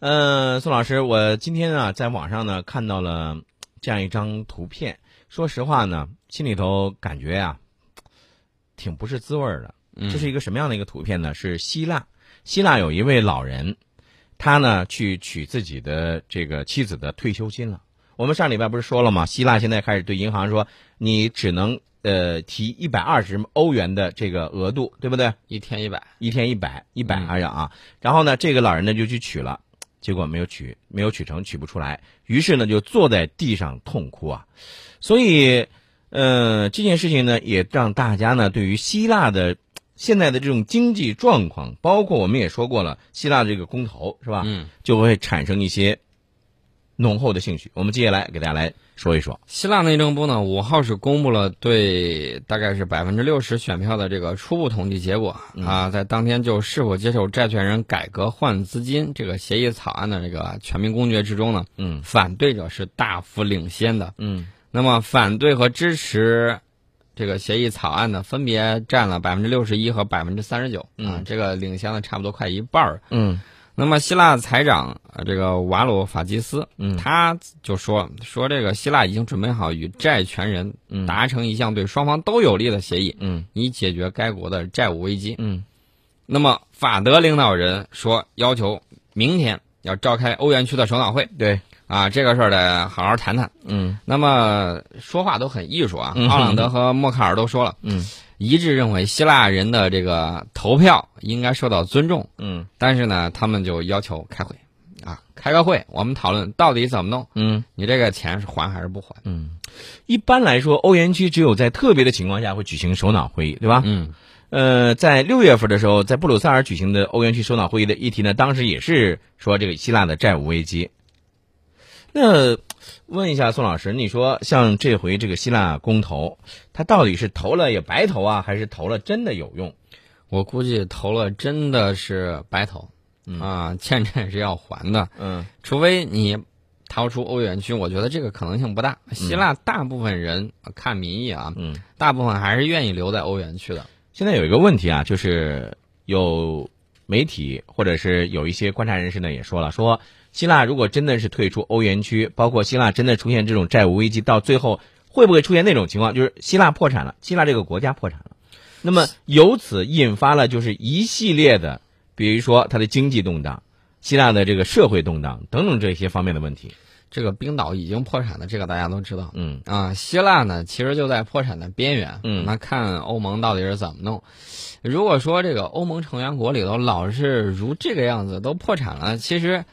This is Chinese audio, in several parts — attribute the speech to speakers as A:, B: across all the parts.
A: 呃，宋老师，我今天啊在网上呢看到了这样一张图片，说实话呢，心里头感觉呀、挺不是滋味的。
B: 嗯
A: 这是一个什么样的一个图片呢？是希腊，希腊有一位老人，他呢去取自己的这个妻子的退休金了。我们上礼拜不是说了吗？希腊现在开始对银行说，你只能呃提一百二十欧元的这个额度，对不对？
B: 一天一百，
A: 一天一百，一百
B: 嗯
A: 好像啊。然后呢，这个老人呢就去取了，结果没有取，没有取成，取不出来。于是呢，就坐在地上痛哭啊。所以，呃，这件事情呢，也让大家呢对于希腊的现在的这种经济状况，包括我们也说过了，希腊这个公投是吧，
B: 嗯，
A: 就会产生一些浓厚的兴趣。我们接下来给大家来说一说。
B: 希腊内政部呢五号是公布了对大概是百分之六十选票的这个初步统计结果、啊，在当天就是否接受债权人改革换资金这个协议草案的这个全民公决之中呢，
A: 嗯
B: 反对者是大幅领先的。
A: 嗯
B: 那么反对和支持这个协议草案呢，分别占了百分之六十一和百分之三十九啊
A: 嗯，
B: 这个领先了差不多快一半儿。
A: 嗯
B: 那么希腊财长呃这个瓦鲁法基斯，
A: 嗯。
B: 他就说说这个希腊已经准备好与债权人
A: 嗯。
B: 达成一项对双方都有利的协议，
A: 嗯。
B: 以解决该国的债务危机。
A: 嗯。
B: 那么法德领导人说要求明天要召开欧元区的首脑会
A: 对，
B: 啊，这个事儿得好好谈谈。
A: 嗯。
B: 那么说话都很艺术啊，
A: 嗯。
B: 奥朗德和默克尔都说了，
A: 嗯
B: 一致认为希腊人的这个投票应该受到尊重。
A: 嗯
B: 但是呢，他们就要求开会，啊，开个会，我们讨论到底怎么弄，
A: 嗯。
B: 你这个钱是还还是不还？
A: 嗯，一般来说，欧元区只有在特别的情况下会举行首脑会议，对吧？
B: 嗯
A: 呃，在六月份的时候，在布鲁塞尔举行的欧元区首脑会议的议题呢，当时也是说这个希腊的债务危机。那问一下宋老师，你说像这回这个希腊公投，它到底是投了也白投啊，还是投了真的有用？
B: 我估计投了真的是白投，啊，欠债是要还的，
A: 嗯
B: 除非你逃出欧元区，我觉得这个可能性不大。希腊大部分人看民意啊，
A: 嗯。
B: 大部分还是愿意留在欧元区的。
A: 现在有一个问题啊，就是有媒体或者是有一些观察人士呢也说了，说希腊如果真的是退出欧元区，包括希腊真的出现这种债务危机，到最后会不会出现那种情况，就是希腊破产了，希腊这个国家破产了，那么由此引发了就是一系列的，比如说它的经济动荡、希腊的这个社会动荡等等这些方面的问题。
B: 这个冰岛已经破产了，这个大家都知道。
A: 嗯
B: 啊，希腊呢，其实就在破产的边缘。
A: 嗯
B: 那看欧盟到底是怎么弄。如果说这个欧盟成员国里头老是如这个样子都破产了，其实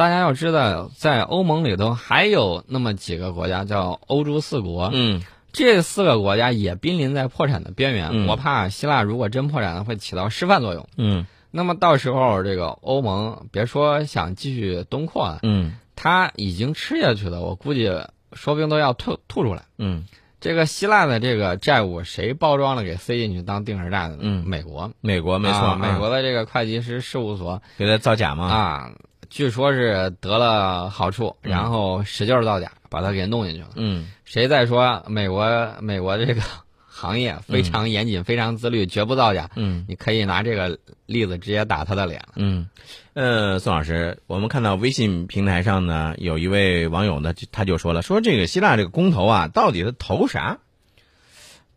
B: 大家要知道，在欧盟里头还有那么几个国家叫欧洲四国，
A: 嗯
B: 这四个国家也濒临在破产的边缘。
A: 嗯
B: 我怕希腊如果真破产了，会起到示范作用。
A: 嗯
B: 那么到时候这个欧盟别说想继续东扩了，
A: 嗯
B: 他已经吃下去了，我估计说不定都要吐吐出来。
A: 嗯
B: 这个希腊的这个债务谁包装了给塞进去当定时炸弹？
A: 嗯
B: 美国，
A: 美国没错，
B: 啊美国的这个会计师事务所
A: 给他造假吗。
B: 啊，据说是得了好处，
A: 嗯
B: 然后使劲儿造假，把他给弄进去了。
A: 嗯
B: 谁再说美国美国这个行业非常严谨、非常自律，绝不造假，
A: 嗯
B: 你可以拿这个例子直接打他的脸了。
A: 嗯，呃，宋老师，我们看到微信平台上呢，有一位网友呢，他就说了，说这个希腊这个公投啊，到底他投啥？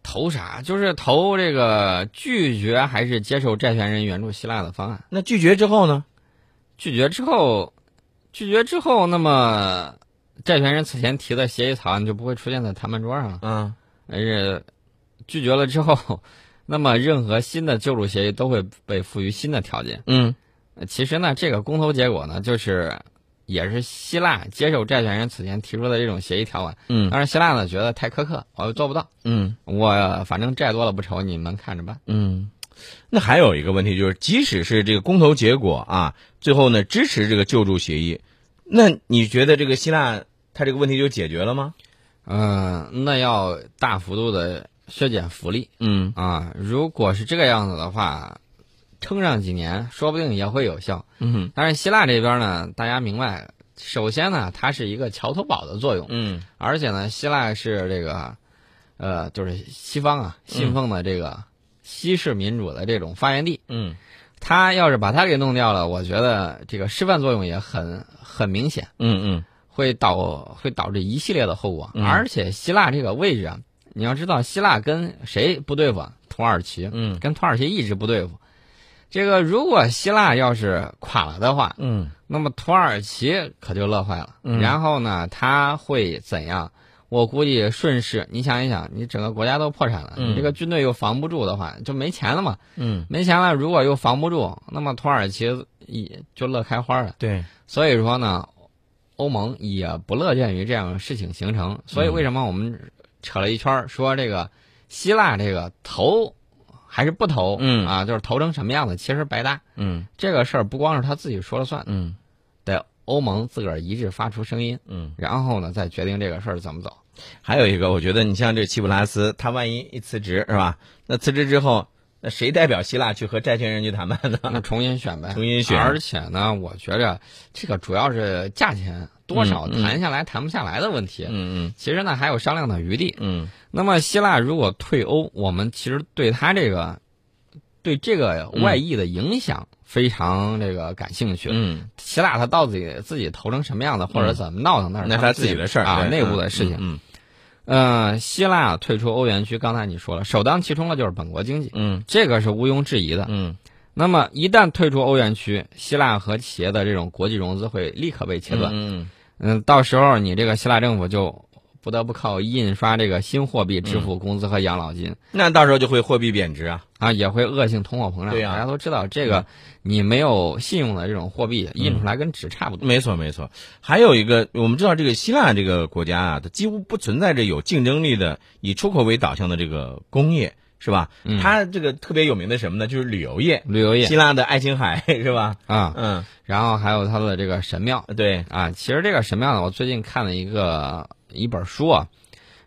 B: 投啥？就是投这个拒绝还是接受债权人援助希腊的方案？
A: 那拒绝之后呢？
B: 拒绝之后，拒绝之后，那么债权人此前提的协议草案就不会出现在谈判桌上了。
A: 嗯
B: 而且拒绝了之后，那么任何新的救助协议都会被赋予新的条件。
A: 嗯
B: 呃其实呢，这个公投结果呢，就是也是希腊接受债权人此前提出的这种协议条款。
A: 嗯
B: 但是希腊呢觉得太苛刻，我又做不到，
A: 嗯
B: 我反正债多了不愁，你们看着办。
A: 嗯。那还有一个问题就是，即使是这个公投结果啊，最后呢支持这个救助协议，那你觉得这个希腊它这个问题就解决了吗？
B: 嗯、那要大幅度的削减福利。
A: 嗯
B: 啊，如果是这个样子的话，撑上几年，说不定也会有效。
A: 嗯
B: 但是希腊这边呢，大家明白，首先呢，它是一个桥头堡的作用，
A: 嗯
B: 而且呢，希腊是这个，呃，就是西方啊信奉的这个西式民主的这种发源地，
A: 嗯
B: 他要是把它给弄掉了，我觉得这个示范作用也很很明显，
A: 嗯嗯
B: 会导会导致一系列的后果。
A: 嗯
B: 而且希腊这个位置啊，你要知道，希腊跟谁不对付啊？土耳其，
A: 嗯
B: 跟土耳其一直不对付。这个如果希腊要是垮了的话，
A: 嗯
B: 那么土耳其可就乐坏了。
A: 嗯
B: 然后呢，他会怎样？我估计顺势，你想一想，你整个国家都破产了，
A: 嗯
B: 你这个军队又防不住的话，就没钱了嘛。
A: 嗯，
B: 没钱了，如果又防不住，那么土耳其也就乐开花了。
A: 对，
B: 所以说呢，欧盟也不乐见于这样的事情形成。所以为什么我们扯了一圈儿说这个希腊这个投还是不投？
A: 嗯
B: 啊，就是投成什么样子，其实白搭。
A: 嗯
B: 这个事儿不光是他自己说了算，
A: 嗯
B: 得欧盟自个儿一致发出声音，
A: 嗯。
B: 然后呢再决定这个事儿怎么走。
A: 还有一个，我觉得你像这齐普拉斯，他万一一辞职是吧？那辞职之后，那谁代表希腊去和债权人去谈判呢？
B: 那重新选呗，
A: 重新选
B: 而且呢，我觉着这个主要是价钱多少谈下来、谈不下来的问题。
A: 嗯嗯
B: 其实呢还有商量的余地。
A: 嗯
B: 那么希腊如果退欧，我们其实对他这个对这个外溢的影响非常这个感兴趣。
A: 嗯，
B: 希腊他到底自己投成什么样的，或者怎么闹腾，那是
A: 那他自己的事儿
B: 啊，内部的事情。
A: 嗯
B: 呃，希腊退出欧元区，刚才你说了，首当其冲的就是本国经济，
A: 嗯
B: 这个是毋庸置疑的。
A: 嗯
B: 那么一旦退出欧元区，希腊和企业的这种国际融资会立刻被切断。
A: 嗯
B: 嗯，到时候你这个希腊政府就不得不靠印刷这个新货币支
A: 嗯
B: 付工资和养老金。
A: 那到时候就会货币贬值啊。
B: 啊，也会恶性通货膨胀。
A: 对呀嗯
B: 大家都知道这个，你没有信用的这种货币印出来跟纸差不多。
A: 没错没错。还有一个，我们知道这个希腊这个国家啊，它几乎不存在着有竞争力的以出口为导向的这个工业，是吧？
B: 嗯
A: 它这个特别有名的什么呢？就是旅游业。
B: 旅游业
A: 希腊的爱琴海是吧？
B: 啊，
A: 嗯，
B: 然后还有它的这个神庙
A: 对，
B: 啊。其实这个神庙呢，我最近看了一个一本书啊，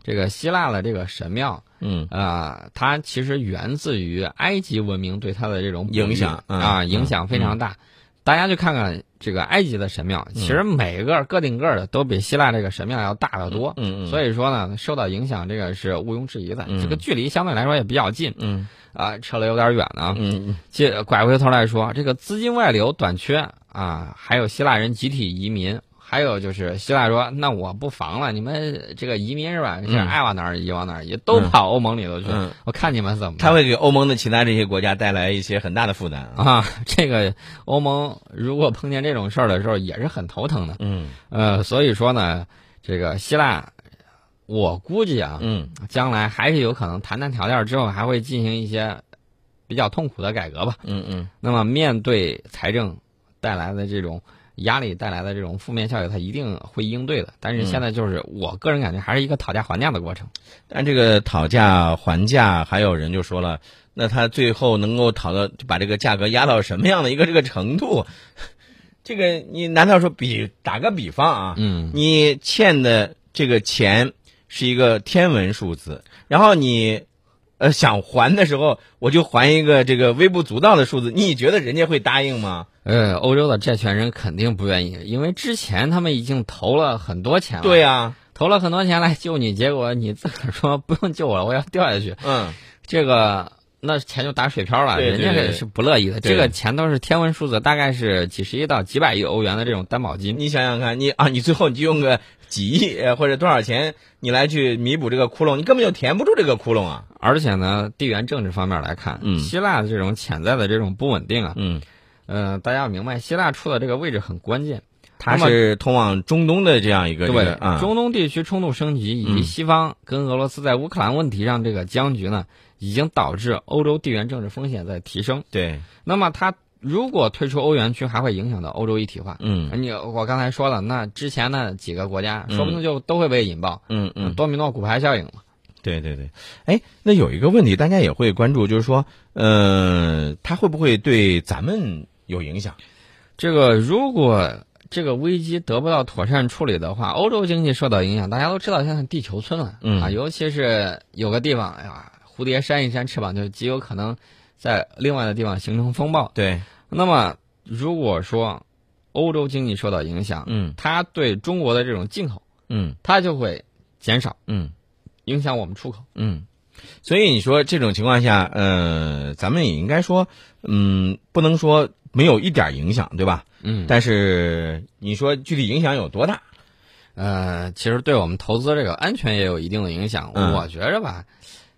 B: 这个希腊的这个神庙
A: 嗯
B: 啊，它其实源自于埃及文明对它的这种
A: 影响嗯
B: 啊，
A: 嗯
B: 影响非常大。大家去看看这个埃及的神庙，其实每个个顶个的都比希腊这个神庙要大得多。
A: 嗯嗯，
B: 所以说呢，受到影响这个是毋庸置疑的。
A: 嗯
B: 这个距离相对来说也比较近
A: 嗯
B: 啊，扯了有点远呢。
A: 嗯
B: 接拐回头来说，这个资金外流短缺啊，还有希腊人集体移民，还有就是希腊说，那我不防了，你们这个移民是吧？是爱往哪儿移往哪儿移，都跑欧盟里头去。
A: 嗯，
B: 我看你们怎么
A: 他。会给欧盟的其他这些国家带来一些很大的负担啊。
B: 啊，这个欧盟如果碰见这种事儿的时候，也是很头疼的。
A: 嗯
B: 呃，所以说呢，这个希腊，我估计啊，
A: 嗯
B: 将来还是有可能谈谈条件之后，还会进行一些比较痛苦的改革吧。
A: 嗯嗯
B: 那么面对财政带来的这种压力带来的这种负面效应，它一定会应对的。但是现在就是我个人感觉还是一个讨价还价的过程。
A: 但这个讨价还价，还有人就说了，那他最后能够讨到，把这个价格压到什么样的一个这个程度？这个你难道说比打个比方啊？
B: 嗯
A: 你欠的这个钱是一个天文数字，然后你呃想还的时候，我就还一个这个微不足道的数字，你觉得人家会答应吗？
B: 呃，欧洲的债权人肯定不愿意，因为之前他们已经投了很多钱了，
A: 对呀、
B: 投了很多钱来救你，结果你自个儿说不用救我了，我要掉下去，
A: 嗯，
B: 这个那钱就打水漂了，
A: 对对对
B: 人家是不乐意的。这个钱都是天文数字，大概是几十亿到几百亿欧元的这种担保金。
A: 你想想看，你啊，你最后你就用个几亿呃或者多少钱，你来去弥补这个窟窿，你根本就填不住这个窟窿啊。
B: 而且呢，地缘政治方面来看，
A: 嗯
B: 希腊的这种潜在的这种不稳定啊，
A: 嗯，
B: 呃，大家要明白，希腊处的这个位置很关键。
A: 它是通往中东的这样一个啊，
B: 中东地区冲突升级，以及
A: 嗯
B: 西方跟俄罗斯在乌克兰问题上这个僵局呢，已经导致欧洲地缘政治风险在提升。
A: 对，
B: 那么它如果退出欧元区，还会影响到欧洲一体化。
A: 嗯
B: 你我刚才说了，那之前那几个国家，
A: 嗯
B: 说不定就都会被引爆，
A: 嗯嗯，
B: 多米诺骨牌效应嘛。
A: 对对对，哎，那有一个问题，大家也会关注，就是说，呃，它会不会对咱们有影响？
B: 这个如果这个危机得不到妥善处理的话，欧洲经济受到影响。大家都知道，现在地球村了，
A: 嗯
B: 啊，尤其是有个地方，哎呀，蝴蝶扇一扇翅膀，就极有可能在另外的地方形成风暴。
A: 对，
B: 那么，如果说欧洲经济受到影响，
A: 嗯
B: 它对中国的这种进口，
A: 嗯
B: 它就会减少，
A: 嗯
B: 影响我们出口。
A: 嗯所以你说这种情况下，呃，咱们也应该说，嗯，不能说没有一点影响，对吧？
B: 嗯，
A: 但是你说具体影响有多大？
B: 呃，其实对我们投资这个安全也有一定的影响。
A: 嗯
B: 我觉着吧，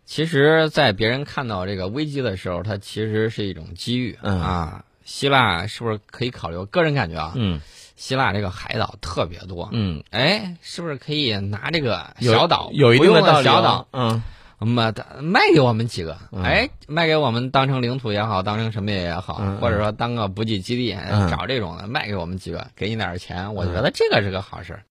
B: 其实，在别人看到这个危机的时候，它其实是一种机遇、
A: 嗯
B: 啊。希腊是不是可以考虑？我个人感觉啊，
A: 嗯。
B: 希腊这个海岛特别多，
A: 嗯，
B: 哎，是不是可以拿这个小岛？
A: 有一定的
B: 不用
A: 道理哦。
B: 小岛，
A: 嗯。
B: 卖卖给我们几个，
A: 嗯。
B: 哎，卖给我们当成领土也好，当成什么也好，或者说当个补给基地，
A: 嗯。
B: 找这种的卖给我们几个，给你点钱，我觉得这个是个好事儿。